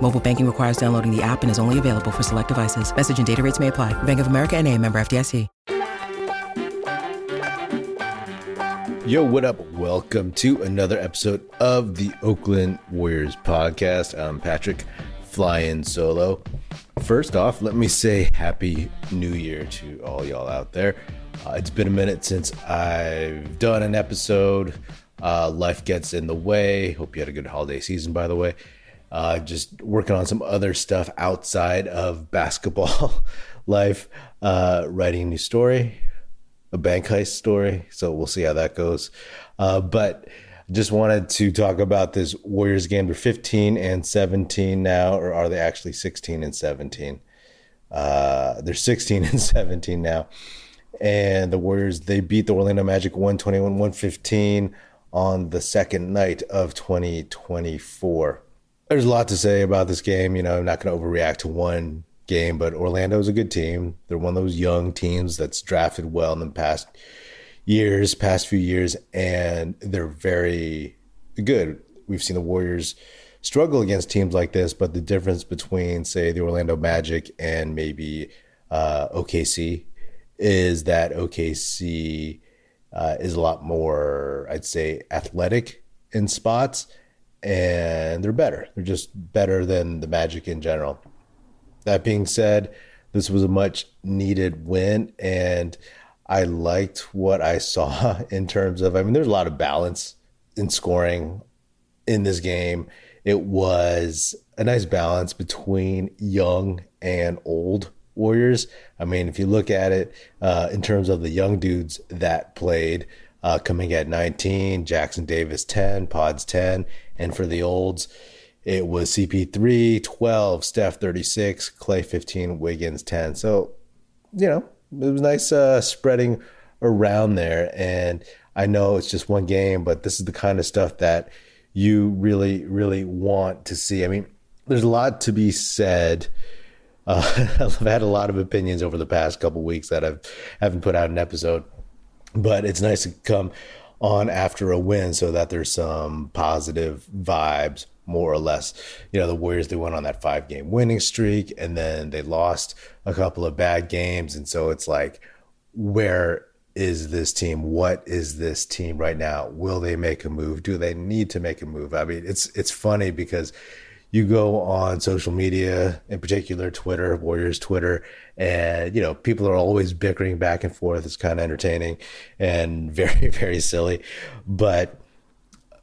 Mobile banking requires downloading the app and is only available for select devices. Message and data rates may apply. Bank of America and a member FDIC. Yo, what up? Welcome to another episode of the Oakland Warriors podcast. I'm Patrick, flying solo. First off, let me say Happy New Year to all y'all out there. Uh, it's been a minute since I've done an episode. Uh, life gets in the way. Hope you had a good holiday season, by the way. Uh, just working on some other stuff outside of basketball life, uh, writing a new story, a bank heist story. So we'll see how that goes. Uh, but just wanted to talk about this Warriors game. They're 15 and 17 now, or are they actually 16 and 17? Uh, they're 16 and 17 now. And the Warriors, they beat the Orlando Magic 121 115 on the second night of 2024. There's a lot to say about this game. You know, I'm not going to overreact to one game, but Orlando is a good team. They're one of those young teams that's drafted well in the past years, past few years, and they're very good. We've seen the Warriors struggle against teams like this, but the difference between, say, the Orlando Magic and maybe uh, OKC is that OKC uh, is a lot more, I'd say, athletic in spots, and they're better. They're just better than the Magic in general. That being said, this was a much needed win, and I liked what I saw in terms of. I mean, there's a lot of balance in scoring in this game. It was a nice balance between young and old Warriors. I mean, if you look at it uh, in terms of the young dudes that played, uh, Kuminga 19, Jackson Davis 10, Pods 10, and for the olds, it was CP3 12, Steph 36, Klay 15, Wiggins 10. So, you know, it was nice uh, spreading around there. And I know it's just one game, but this is the kind of stuff that you really, really want to see. I mean, there's a lot to be said. Uh, I've had a lot of opinions over the past couple weeks that I've haven't put out an episode, but it's nice to come on after a win so that there's some positive vibes more or less. You know, the Warriors, they went on that five game winning streak and then they lost a couple of bad games. And so it's like, where is this team? What is this team right now? Will they make a move? Do they need to make a move? I mean, it's it's funny because you go on social media, in particular Twitter, Warriors Twitter, and you know people are always bickering back and forth. It's kind of entertaining and very very silly, but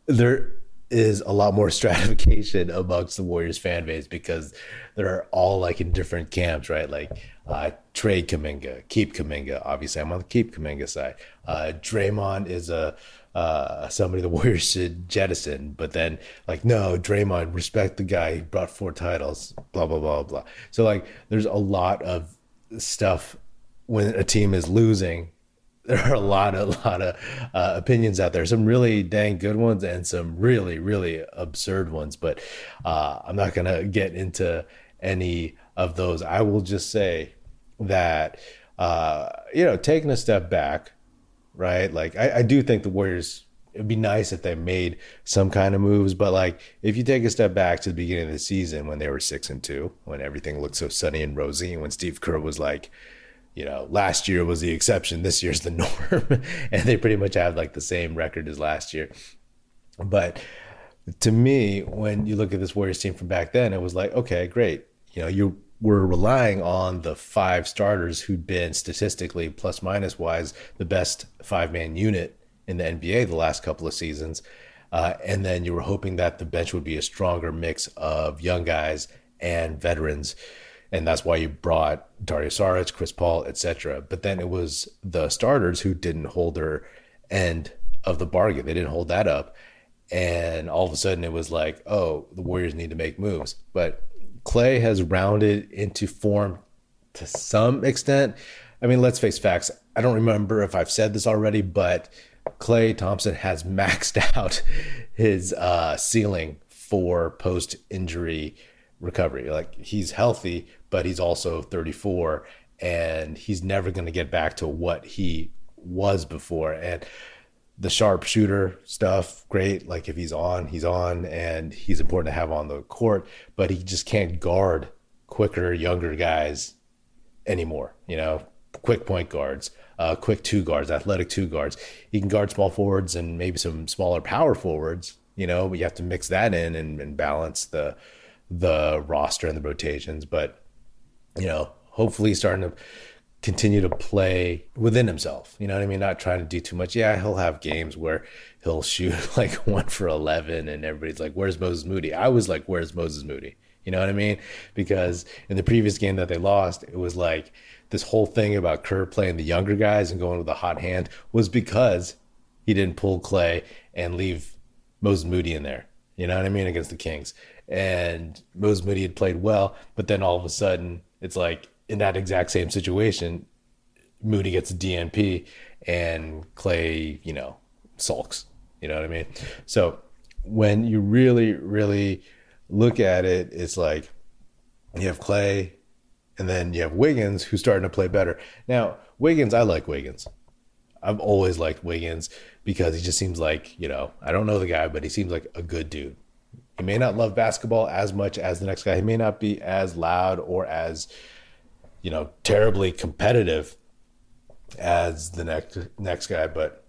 there is a lot more stratification amongst the Warriors fan base because they're all like in different camps, right? Like uh, trade Kuminga, keep Kuminga. Obviously, I'm on the keep Kuminga side. Uh, Draymond is a uh, somebody the Warriors should jettison, but then like no, Draymond, respect the guy. He brought four titles. Blah blah blah blah. So like, there's a lot of stuff when a team is losing there are a lot, a lot of uh, opinions out there. Some really dang good ones and some really, really absurd ones. But uh, I'm not going to get into any of those. I will just say that uh, you know, taking a step back, right? Like I, I do think the Warriors. It'd be nice if they made some kind of moves, but like if you take a step back to the beginning of the season when they were six and two, when everything looked so sunny and rosy, and when Steve Kerr was like you know, last year was the exception. This year's the norm. and they pretty much have like the same record as last year. But to me, when you look at this Warriors team from back then, it was like, okay, great. You know, you were relying on the five starters who'd been statistically plus minus wise the best five man unit in the NBA the last couple of seasons. Uh, and then you were hoping that the bench would be a stronger mix of young guys and veterans. And that's why you brought Dario Saric, Chris Paul, etc. But then it was the starters who didn't hold their end of the bargain. They didn't hold that up. And all of a sudden it was like, oh, the Warriors need to make moves. But Klay has rounded into form to some extent. I mean, let's face facts. I don't remember if I've said this already, but Klay Thompson has maxed out his uh, ceiling for post injury recovery. Like he's healthy, but he's also 34 and he's never going to get back to what he was before. And the sharpshooter stuff, great. Like if he's on, he's on, and he's important to have on the court, but he just can't guard quicker, younger guys anymore. You know, quick point guards, uh, quick two guards, athletic two guards. He can guard small forwards and maybe some smaller power forwards. You know, but you have to mix that in and, and balance the the roster and the rotations. But you know, hopefully starting to continue to play within himself. You know what I mean? Not trying to do too much. Yeah, he'll have games where he'll shoot like one for 11 and everybody's like, where's Moses Moody? I was like, where's Moses Moody? You know what I mean? Because in the previous game that they lost, it was like this whole thing about Kerr playing the younger guys and going with a hot hand was because he didn't pull Klay and leave Moses Moody in there. You know what I mean? Against the Kings. And Moses Moody had played well, but then all of a sudden it's like in that exact same situation, Moody gets a DNP and Klay, you know, sulks. You know what I mean? So when you really, really look at it, it's like you have Klay and then you have Wiggins who's starting to play better. Now, Wiggins, I like Wiggins. I've always liked Wiggins because he just seems like, you know, I don't know the guy, but he seems like a good dude. He may not love basketball as much as the next guy. He may not be as loud or as you know, terribly competitive as the next next guy, but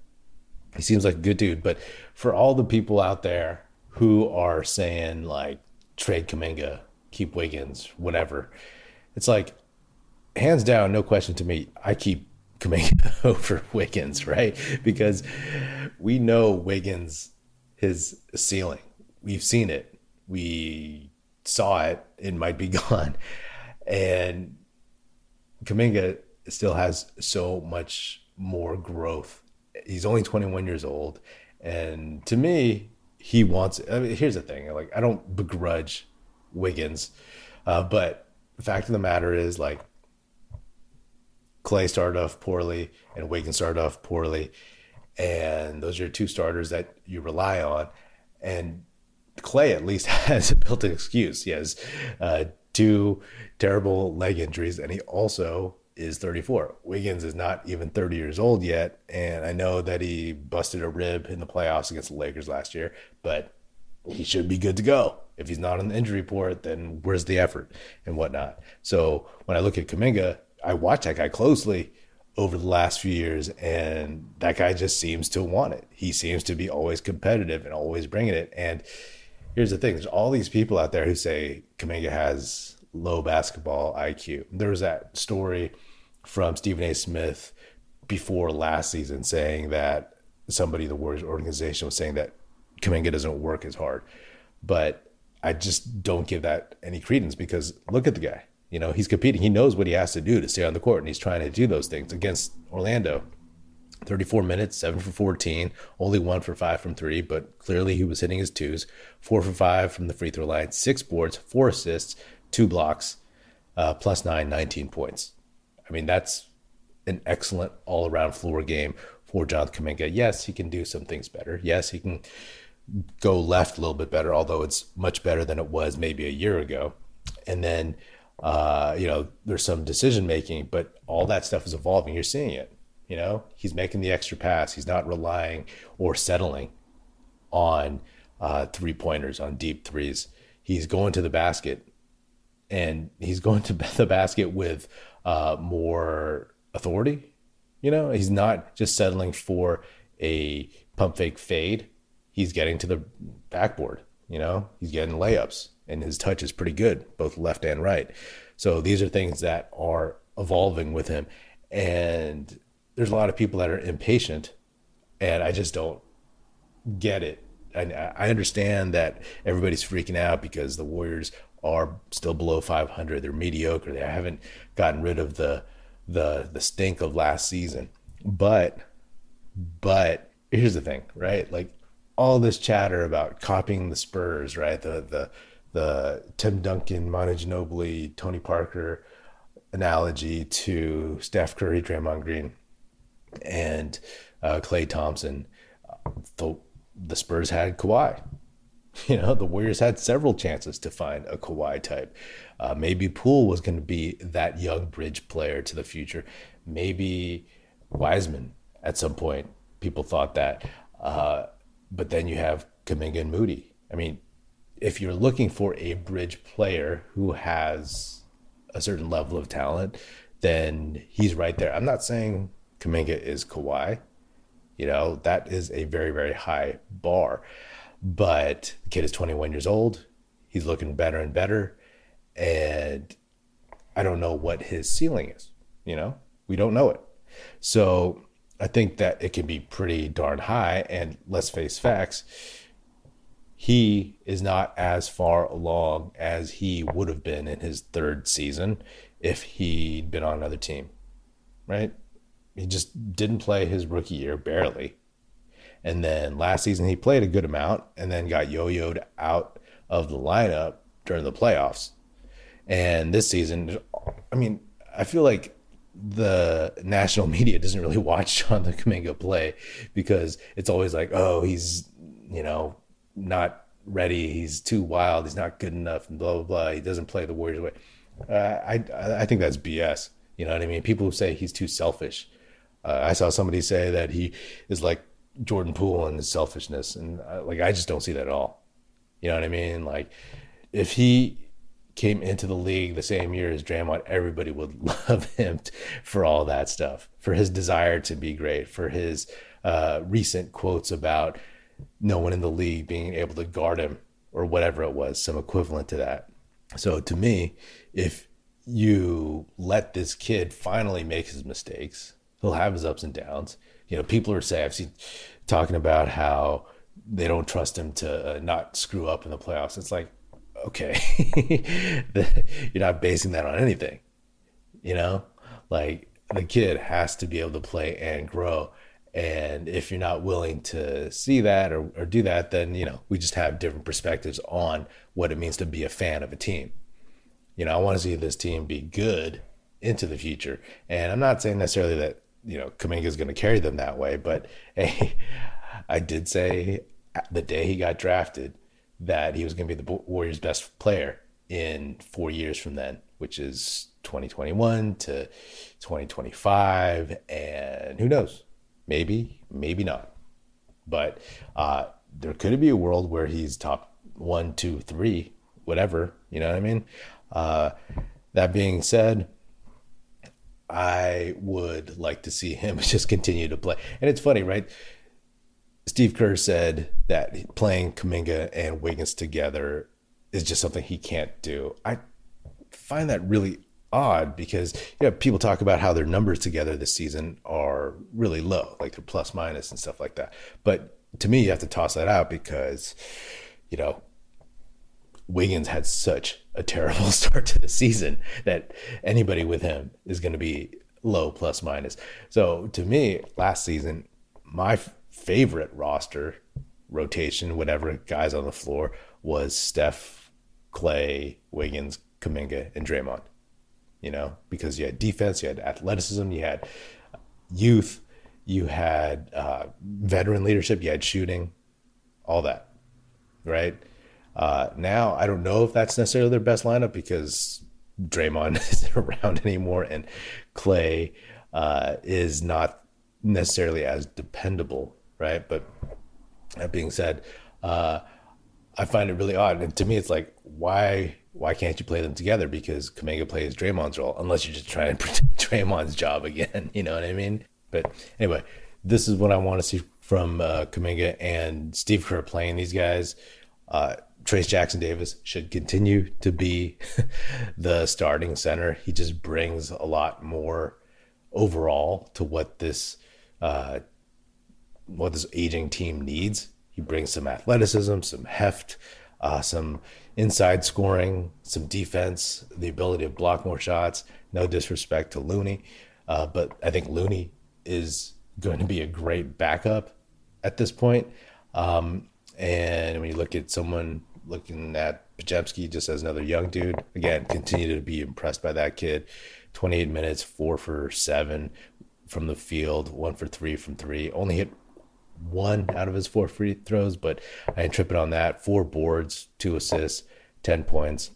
he seems like a good dude. But for all the people out there who are saying like trade Kuminga, keep Wiggins, whatever, it's like hands down, no question to me, I keep Kuminga over Wiggins, right? Because we know Wiggins his ceiling. We've seen it. We saw it. It might be gone. And Kuminga still has so much more growth. He's only 21 years old, and to me, he wants. I mean, here's the thing: like, I don't begrudge Wiggins, uh, but the fact of the matter is, like, Klay started off poorly, and Wiggins started off poorly, and those are two starters that you rely on, and Klay at least has a built-in excuse. He has uh, two terrible leg injuries, and he also is 34. Wiggins is not even 30 years old yet, and I know that he busted a rib in the playoffs against the Lakers last year, but he should be good to go. If he's not on the injury report, then where's the effort and whatnot? So when I look at Kuminga, I watch that guy closely over the last few years, and that guy just seems to want it. He seems to be always competitive and always bringing it. And here's the thing: there's all these people out there who say Kuminga has low basketball IQ. There was that story from Stephen A. Smith before last season saying that somebody, the Warriors organization, was saying that Kuminga doesn't work as hard. But I just don't give that any credence because look at the guy. You know, he's competing. He knows what he has to do to stay on the court, and he's trying to do those things against Orlando. 34 minutes, 7 for 14, only 1 for 5 from 3, but clearly he was hitting his twos. 4 for 5 from the free throw line, 6 boards, 4 assists, 2 blocks, uh, plus 9, 19 points. I mean, that's an excellent all around floor game for John Kuminga. Yes, he can do some things better. Yes, he can go left a little bit better, although it's much better than it was maybe a year ago. And then, uh, you know, there's some decision making, but all that stuff is evolving. You're seeing it. You know, he's making the extra pass. He's not relying or settling on uh, three pointers, on deep threes. He's going to the basket and he's going to the basket with uh, more authority. You know, he's not just settling for a pump fake fade. He's getting to the backboard. You know, he's getting layups and his touch is pretty good, both left and right. So these are things that are evolving with him. And there's a lot of people that are impatient, and I just don't get it. I, I understand that everybody's freaking out because the Warriors are still below 500. They're mediocre. They haven't gotten rid of the the the stink of last season. But but here's the thing, right? Like all this chatter about copying the Spurs, right? The the the Tim Duncan, Manu Ginobili, Tony Parker analogy to Steph Curry, Draymond Green, and uh, Klay Thompson. The the Spurs had Kawhi. You know, the Warriors had several chances to find a Kawhi type. Uh, maybe Poole was going to be that young bridge player to the future. Maybe Wiseman at some point. People thought that. Uh, but then you have Kuminga and Moody. I mean, if you're looking for a bridge player who has a certain level of talent, then he's right there. I'm not saying Kuminga is Kawhi. You know, that is a very, very high bar. But the kid is 21 years old. He's looking better and better. And I don't know what his ceiling is. You know, we don't know it. So I think that it can be pretty darn high. And let's face facts, he is not as far along as he would have been in his third season if he'd been on another team, right? He just didn't play his rookie year, barely. And then last season, he played a good amount and then got yo yoed out of the lineup during the playoffs. And this season, I mean, I feel like the national media doesn't really watch Jonathan Kuminga play because it's always like, oh, he's, you know, not ready. He's too wild. He's not good enough, and blah blah blah. He doesn't play the Warriors way. Uh, I I think that's BS. You know what I mean? People who say he's too selfish. Uh, I saw somebody say that he is like Jordan Poole in his selfishness, and uh, like I just don't see that at all. You know what I mean? Like if he came into the league the same year as Draymond, everybody would love him for all that stuff, for his desire to be great, for his uh, recent quotes about no one in the league being able to guard him or whatever it was, some equivalent to that. So to me, if you let this kid finally make his mistakes, he'll have his ups and downs. You know, people are saying, I've seen talking about how they don't trust him to uh, not screw up in the playoffs. It's like, okay, you're not basing that on anything. You know, like the kid has to be able to play and grow. And if you're not willing to see that or, or do that, then, you know, we just have different perspectives on what it means to be a fan of a team. You know, I want to see this team be good into the future. And I'm not saying necessarily that, you know, Kuminga is going to carry them that way, but hey, I did say the day he got drafted that he was going to be the Warriors' best player in four years from then, which is 2021 to 2025. And who knows? Maybe, maybe not. But uh, there could be a world where he's top one, two, three, whatever. You know what I mean? Uh, that being said, I would like to see him just continue to play. And it's funny, right? Steve Kerr said that playing Kuminga and Wiggins together is just something he can't do. I find that really odd because you know people talk about how their numbers together this season are really low, like they're plus minus and stuff like that. But to me, you have to toss that out because you know Wiggins had such a terrible start to the season that anybody with him is going to be low plus minus. So to me, last season, my favorite roster rotation, whatever guys on the floor, was Steph, Klay, Wiggins, Kuminga, and Draymond you know, because you had defense, you had athleticism, you had youth, you had uh, veteran leadership, you had shooting, all that, right? Uh, now, I don't know if that's necessarily their best lineup because Draymond isn't around anymore and Klay uh, is not necessarily as dependable, right? But that being said, uh, I find it really odd. And to me, it's like, why why can't you play them together? Because Kuminga plays Draymond's role, unless you're just trying to protect Draymond's job again. You know what I mean? But anyway, this is what I want to see from uh, Kuminga and Steve Kerr playing these guys. Uh, Trayce Jackson Davis should continue to be the starting center. He just brings a lot more overall to what this uh, what this aging team needs. He brings some athleticism, some heft, uh, some inside scoring, some defense, the ability to block more shots. No disrespect to Looney, uh, but I think Looney is going to be a great backup at this point. Um, and when you look at someone looking at Podziemski just as another young dude, again, continue to be impressed by that kid. 28 minutes, four for seven from the field, one for three from three. Only hit one out of his four free throws, but I ain't tripping on that. Four boards, two assists, 10 points.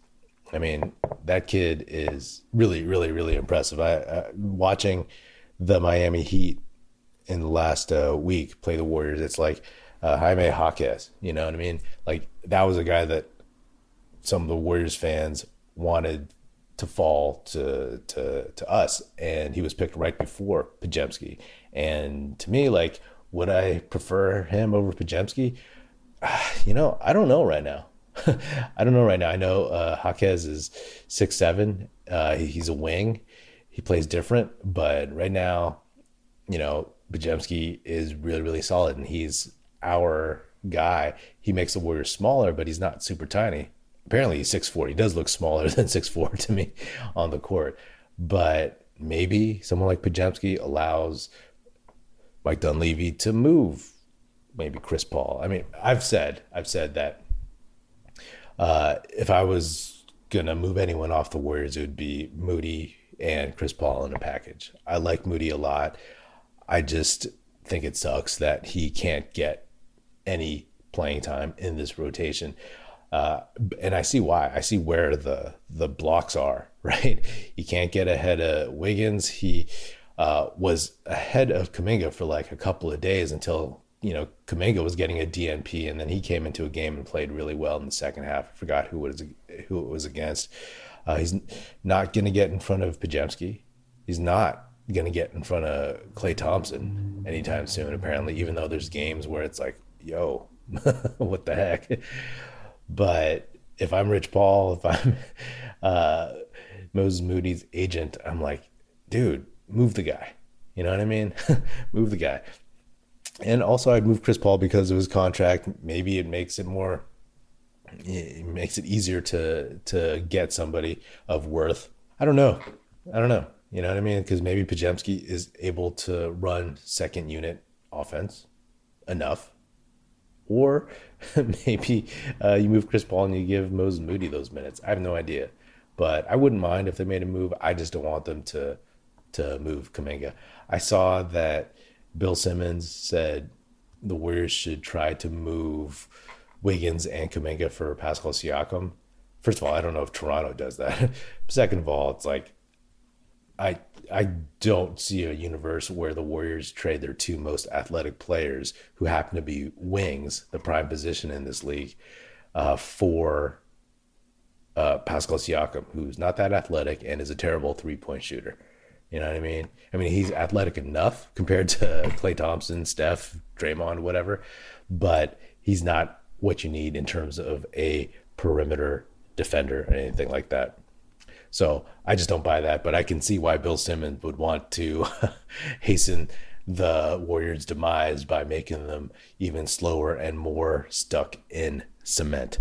I mean, that kid is really, really, really impressive. I, uh, watching the Miami Heat in the last uh, week play the Warriors. It's like uh, Jaime Jaquez. You know what I mean? Like that was a guy that some of the Warriors fans wanted to fall to to to us, and he was picked right before Podziemski. And to me, like, would I prefer him over Podziemski? You know, I don't know right now. I don't know right now. I know uh, Jaquez is six seven. Uh, he's a wing. He plays different, but right now, you know, Podziemski is really really solid, and he's our guy. He makes the Warriors smaller, but he's not super tiny. Apparently, he's six four. He does look smaller than six four to me on the court, but maybe someone like Podziemski allows Mike Dunleavy to move maybe Chris Paul. I mean, I've said I've said that uh, if I was gonna move anyone off the Warriors, it would be Moody and Chris Paul in a package. I like Moody a lot. I just think it sucks that he can't get any playing time in this rotation. Uh, and I see why. I see where the the blocks are. Right, he can't get ahead of Wiggins. He uh, was ahead of Kuminga for like a couple of days until you know Kuminga was getting a DNP, and then he came into a game and played really well in the second half. I forgot who was who it was against. Uh, he's not going to get in front of Podziemski. He's not going to get in front of Klay Thompson anytime soon, apparently, even though there's games where it's like, yo, what the heck? But if I'm Rich Paul, if I'm uh, Moses Moody's agent, I'm like, dude, move the guy. You know what I mean? move the guy. And also, I'd move Chris Paul because of his contract. Maybe it makes it more, it makes it easier to to get somebody of worth. I don't know. I don't know. You know what I mean? Because maybe Podziemski is able to run second unit offense enough. Or maybe uh, you move Chris Paul and you give Moses Moody those minutes. I have no idea. But I wouldn't mind if they made a move. I just don't want them to to move Kuminga. I saw that Bill Simmons said the Warriors should try to move Wiggins and Kuminga for Pascal Siakam. First of all, I don't know if Toronto does that. Second of all, it's like I I don't see a universe where the Warriors trade their two most athletic players, who happen to be wings, the prime position in this league, uh, for uh, Pascal Siakam, who's not that athletic and is a terrible three point shooter. You know what I mean? I mean, he's athletic enough compared to Klay Thompson, Steph, Draymond, whatever, but he's not what you need in terms of a perimeter defender or anything like that. So I just don't buy that, but I can see why Bill Simmons would want to hasten the Warriors' demise by making them even slower and more stuck in cement.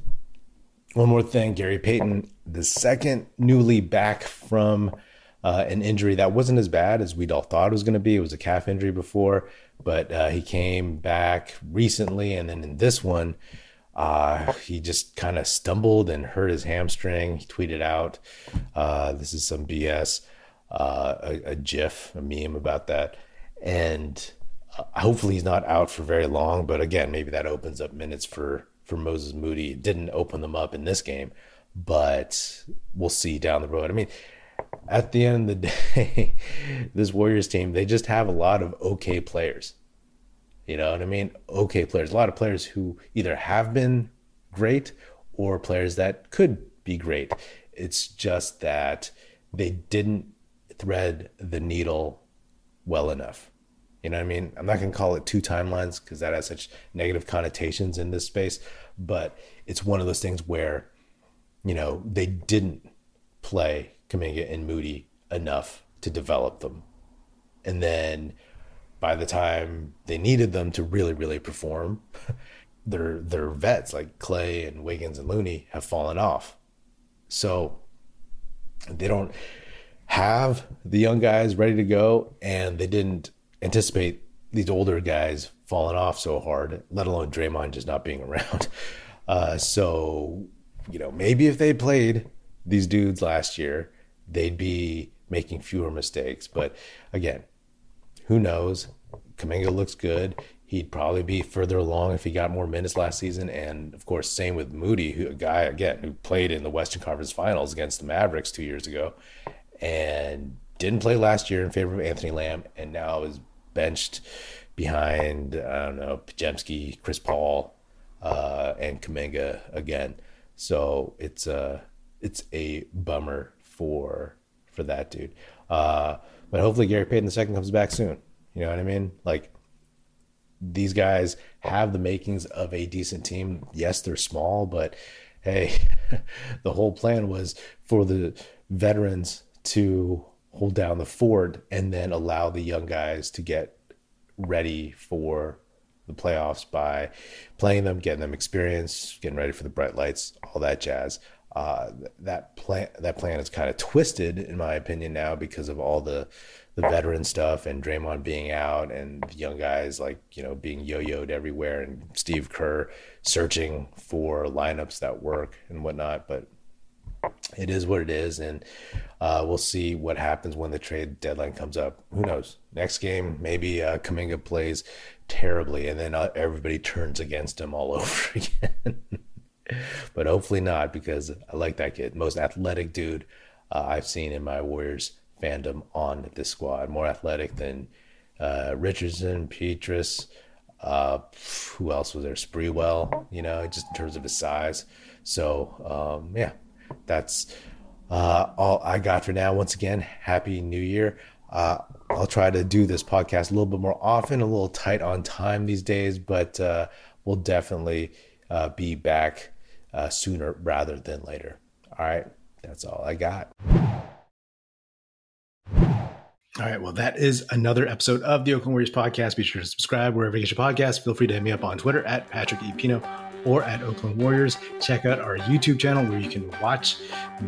One more thing Gary Payton, the second newly back from uh, an injury that wasn't as bad as we'd all thought it was going to be. It was a calf injury before, but uh, he came back recently. And then in this one, uh, he just kind of stumbled and hurt his hamstring. He tweeted out, uh, "This is some BS." Uh, a, a, GIF, a meme about that, and uh, hopefully he's not out for very long. But again, maybe that opens up minutes for for Moses Moody. It didn't open them up in this game, but we'll see down the road. I mean, at the end of the day, this Warriors team they just have a lot of okay players. You know what I mean? Okay players. A lot of players who either have been great or players that could be great. It's just that they didn't thread the needle well enough. You know what I mean? I'm not going to call it two timelines because that has such negative connotations in this space, but it's one of those things where, you know, they didn't play Kuminga and Moody enough to develop them. And then by the time they needed them to really, really perform, their their vets like Klay and Wiggins and Looney have fallen off. So they don't have the young guys ready to go, and they didn't anticipate these older guys falling off so hard, let alone Draymond just not being around. Uh, so, you know, maybe if they played these dudes last year, they'd be making fewer mistakes. But again, who knows? Kuminga looks good. He'd probably be further along if he got more minutes last season. And of course, same with Moody, who a guy again who played in the Western Conference Finals against the Mavericks two years ago, and didn't play last year in favor of Anthony Lamb, and now is benched behind I don't know Podziemski, Chris Paul, uh, and Kuminga again. So it's a it's a bummer for for that dude. Uh, but hopefully Gary Payton II comes back soon. You know what I mean? Like these guys have the makings of a decent team. Yes, they're small, but hey, the whole plan was for the veterans to hold down the fort and then allow the young guys to get ready for the playoffs by playing them, getting them experience, getting ready for the bright lights, all that jazz. Uh, that plan that plan is kind of twisted in my opinion now because of all the the veteran stuff and Draymond being out and the young guys like you know being yo-yoed everywhere and Steve Kerr searching for lineups that work and whatnot. But it is what it is, and uh, we'll see what happens when the trade deadline comes up. Who knows? Next game, maybe uh, Kuminga plays terribly, and then uh, everybody turns against him all over again. But hopefully not, because I like that kid. Most athletic dude uh, I've seen in my Warriors fandom on this squad. More athletic than uh, Richardson, Pietrus. Uh, who else was there? Sprewell, you know, just in terms of his size. So, um, yeah, that's uh, all I got for now. Once again, Happy New Year. Uh, I'll try to do this podcast a little bit more often, a little tight on time these days, but uh, we'll definitely be back uh, sooner rather than later. All right, that's all I got. All right. Well, that is another episode of the Oakland Warriors podcast. Be sure to subscribe wherever you get your podcast. Feel free to hit me up on Twitter at Patrick E. Pino or at Oakland Warriors. Check out our YouTube channel where you can watch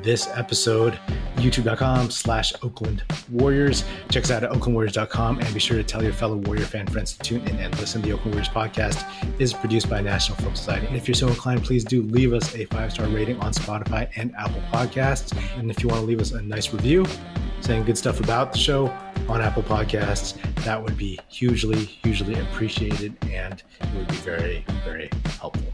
this episode, youtube.com slash Oakland Warriors. Check us out at oaklandwarriors.com and be sure to tell your fellow Warrior fan friends to tune in and listen. The Oakland Warriors podcast is produced by National Film Society. And if you're so inclined, please do leave us a five-star rating on Spotify and Apple Podcasts. And if you want to leave us a nice review, saying good stuff about the show on Apple Podcasts, that would be hugely, hugely appreciated and it would be very, very helpful.